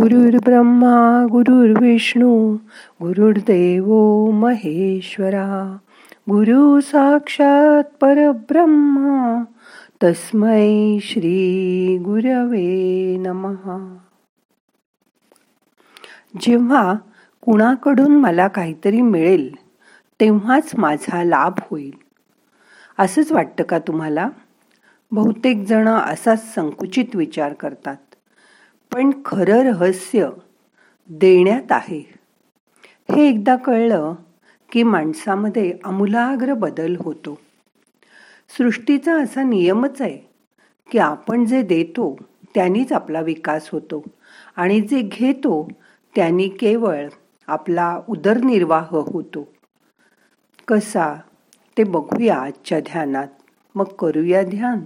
गुरुर् ब्रह्मा गुरुर्विष्णू गुरुर्देव महेश्वरा. गुरु साक्षात परब्रह्मा तस्मै श्री गुरवे नमहा जेव्हा कुणाकडून मला काहीतरी मिळेल तेव्हाच माझा लाभ होईल. असंच वाटतं का तुम्हाला? बहुतेक जण असाच संकुचित विचार करतात. पण खरं रहस्य देण्यात आहे. हे एकदा कळलं की माणसामध्ये आमूलाग्र बदल होतो. सृष्टीचा असा नियमच आहे की आपण जे देतो त्यांनीच आपला विकास होतो आणि जे घेतो त्यांनी केवळ आपला उदरनिर्वाह होतो. कसा? ते बघूया आजच्या ध्यानात. मग करूया ध्यान.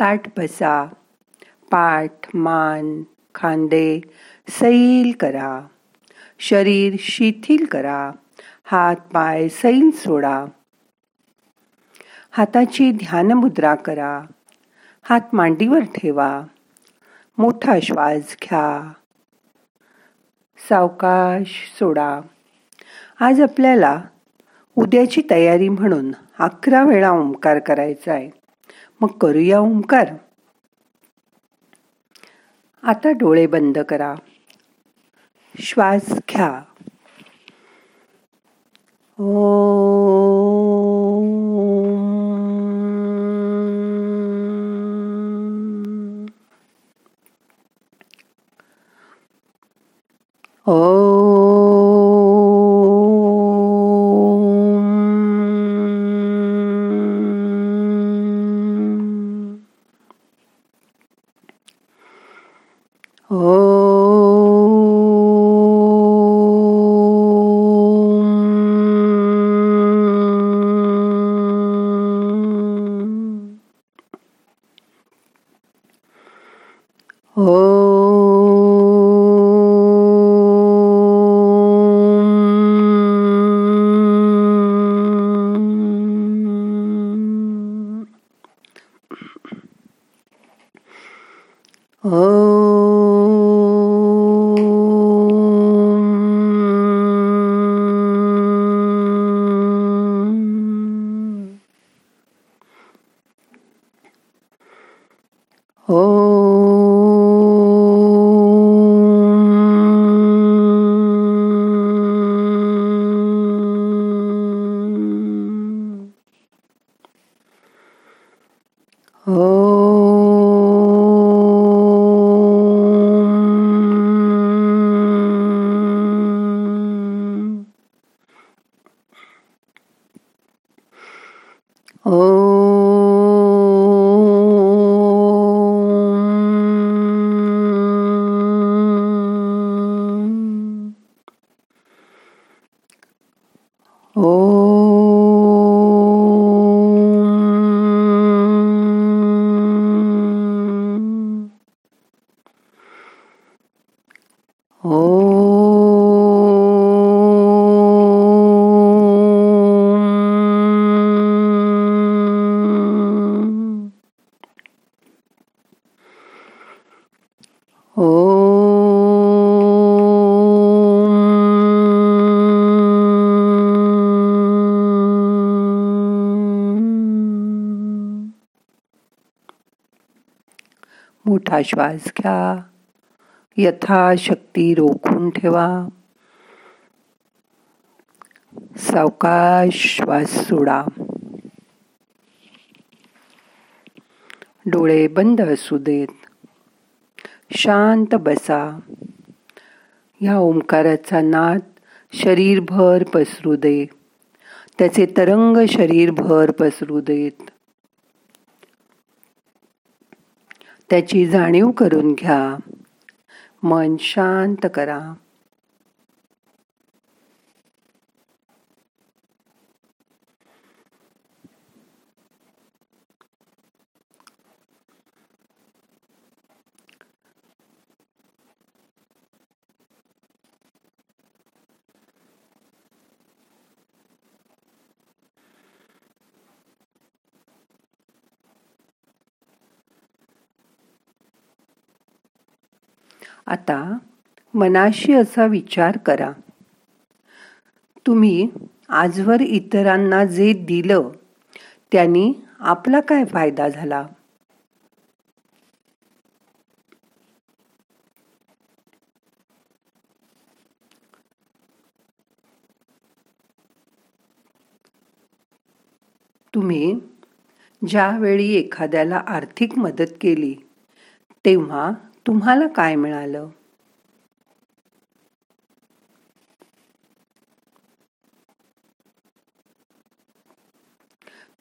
ताट बसा. पाठ मान खांदे सैल करा. शरीर शिथिल करा. हात पाय सैल सोडा. हाताची ध्यान मुद्रा करा. हात मांडीवर ठेवा. मोठा श्वास घ्या. सावकाश सोडा. आज आपल्याला उद्याची तयारी म्हणून अकरा वेळा ओंकार करायचा आहे मग करूया ओंकार. आता डोळे बंद करा. श्वास घ्या. ओ Oh. मोठा श्वास घ्या. यथाशक्ती रोखून ठेवा. सावकाश श्वास सोडा. डोळे बंद असू देत. शांत बसा. ह्या ओंकाराचा नाद शरीरभर पसरू दे. त्याचे तरंग शरीरभर पसरू देत. त्याची जाणीव करून घ्या. मन शांत करा. आता मनाशी असा विचार करा. तुम्ही आजवर इतरांना जे दिलं त्यांनी आपला काय फायदा झाला? तुम्ही ज्यावेळी एखाद्याला आर्थिक मदत केली तेव्हा तुम्हाला काय मिळालं?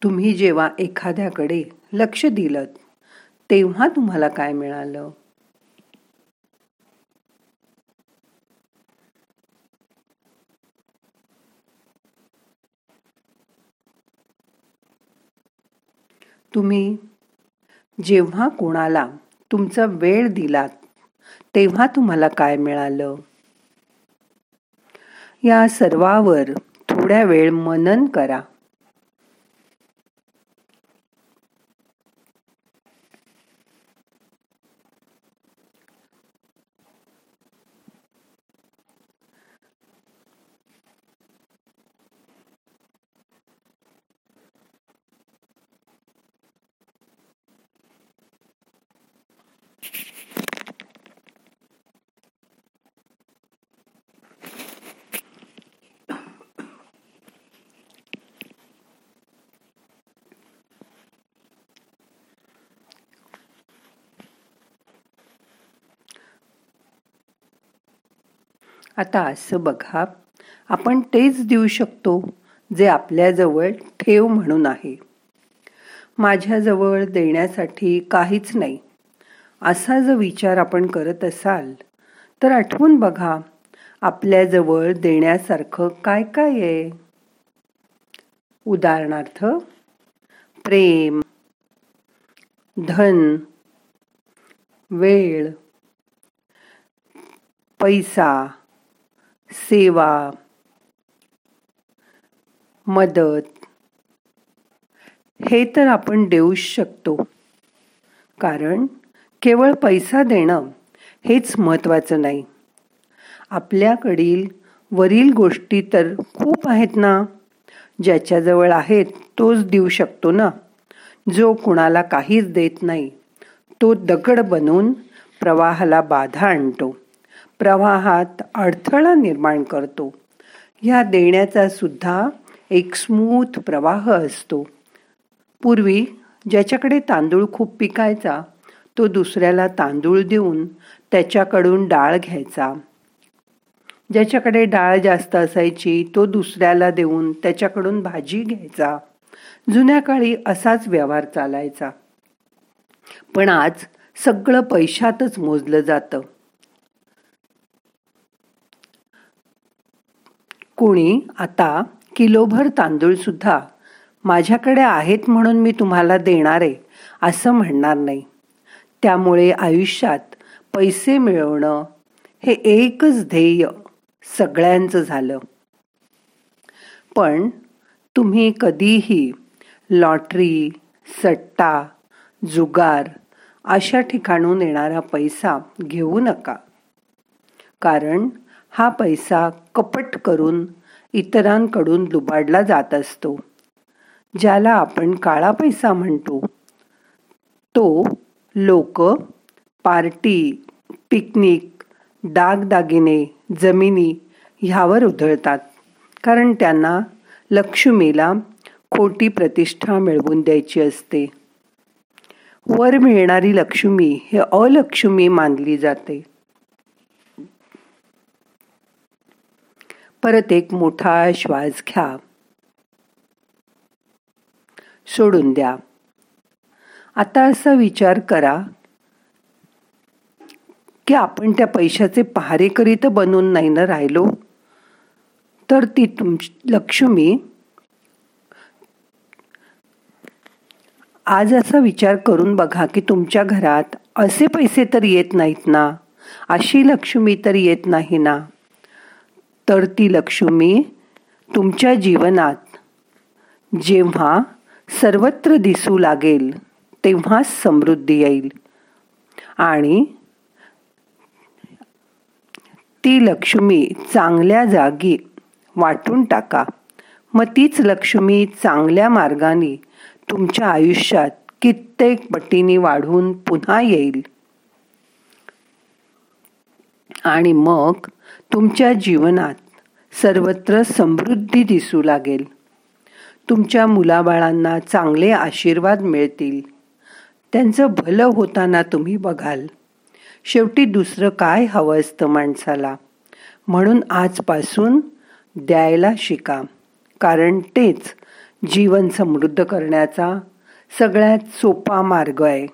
तुम्ही जेव्हा एखाद्याकडे लक्ष दिलं तेव्हा तुम्हाला काय मिळालं? तुम्ही जेव्हा कोणाला तुमचा वेळ दिलात तेव्हा तुम्हाला काय मिळालं? या सर्वावर थोड्या वेळ मनन करा. आता असं बघा आपण तेच देऊ शकतो जे आपल्याजवळ ठेव म्हणून आहे. माझ्याजवळ देण्यासाठी काहीच नाही. असा जर विचार आपण करत असाल तर आठवून बघा आपल्याजवळ देण्यासारखं काय काय आहे? उदाहरणार्थ प्रेम धन वेळ पैसा सेवा मदत हे तर आपण देऊच शकतो. कारण केवळ पैसा देणं हेच महत्त्वाचं नाही. आपल्याकडील वरील गोष्टी तर खूप आहेत ना? ज्याच्याजवळ आहेत तोच देऊ शकतो ना? जो कुणाला काहीच देत नाही तो दगड बनून प्रवाहाला बाधा आणतो. प्रवाहात अडथळा निर्माण करतो. ह्या देण्याचा सुद्धा एक स्मूथ प्रवाह असतो. पूर्वी ज्याच्याकडे तांदूळ खूप पिकायचा तो दुसऱ्याला तांदूळ देऊन त्याच्याकडून डाळ घ्यायचा. ज्याच्याकडे डाळ जास्त असायची तो दुसऱ्याला देऊन त्याच्याकडून भाजी घ्यायचा. जुन्या काळी असाच व्यवहार चालायचा. पण आज सगळं पैशातच मोजलं जातं. कोणी आता किलोभर तांदूळसुद्धा माझ्याकडे आहेत म्हणून मी तुम्हाला देणार आहे असं म्हणणार नाही. त्यामुळे आयुष्यात पैसे मिळवणं हे एकच ध्येय सगळ्यांचं झालं. पण तुम्ही कधीही लॉटरी सट्टा जुगार अशा ठिकाणून येणारा पैसा घेऊ नका. कारण हा पैसा कपट करून इतरांकडून लुबाडला जात असतो. ज्याला आपण काळा पैसा म्हणतो. तो लोक पार्टी पिकनिक दागदागिने जमिनी ह्यावर उधळतात. कारण त्यांना लक्ष्मीला खोटी प्रतिष्ठा मिळवून द्यायची असते. वर मिळणारी लक्ष्मी हे अलक्ष्मी मानली जाते. परत एक मोठा श्वास घ्या. सोडून द्या. आता असा विचार करा की आपण त्या पैशाचे पहारेकरी तर बनून नाही ना राहिलो? तर ती तुम लक्ष्मी आज असा विचार करून बघा की तुमच्या घरात असे पैसे तर येत नाहीत ना? अशी लक्ष्मी तर येत नाही ना? तर ती लक्ष्मी तुमच्या जीवनात जेव्हा सर्वत्र दिसू लागेल तेव्हा समृद्धी येईल. आणि ती लक्ष्मी चांगल्या जागी वाटून टाका. मग तीच लक्ष्मी चांगल्या मार्गाने तुमच्या आयुष्यात कित्येक पटीने वाढून पुन्हा येईल. आणि मग तुमच्या जीवनात सर्वत्र समृद्धी दिसू लागेल. तुमच्या मुलाबाळांना चांगले आशीर्वाद मिळतील. त्यांचं भलं होताना तुम्ही बघाल. शेवटी दुसरं काय हवं असतं माणसाला? म्हणून आजपासून द्यायला शिका. कारण तेच जीवन समृद्ध करण्याचा सगळ्यात सोपा मार्ग आहे.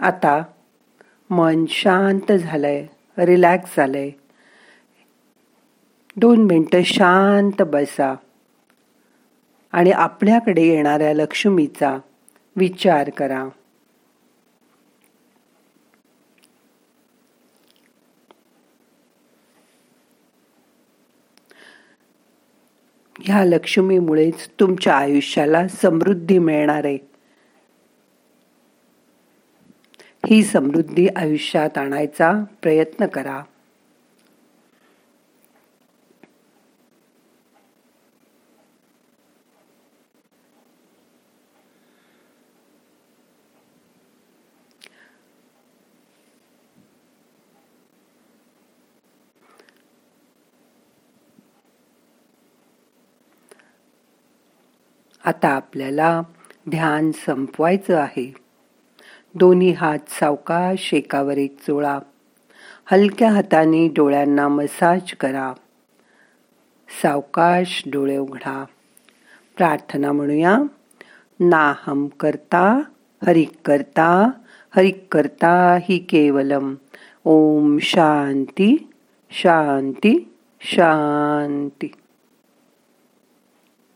आता मन शांत झालंय रिलॅक्स झालंय. दोन मिनटं शांत बसा. आणि आपल्याकडे येणाऱ्या लक्ष्मीचा विचार करा. ह्या लक्ष्मीमुळेच तुमच्या आयुष्याला समृद्धी मिळणार आहे. ही समृद्धी आयुष्यात आणायचा प्रयत्न करा. आता आपल्याला ध्यान संपवायचं आहे. दोन्ही हात सावकाश शेकावर एक चोळा. हलक्या हाताने डोळ्यांना मसाज करा. सावकाश डोळे उघडा. प्रार्थना म्हणूया. नाहम करता हरिक करता हरिक करता ही केवलम. ओम शांती शांती शांती.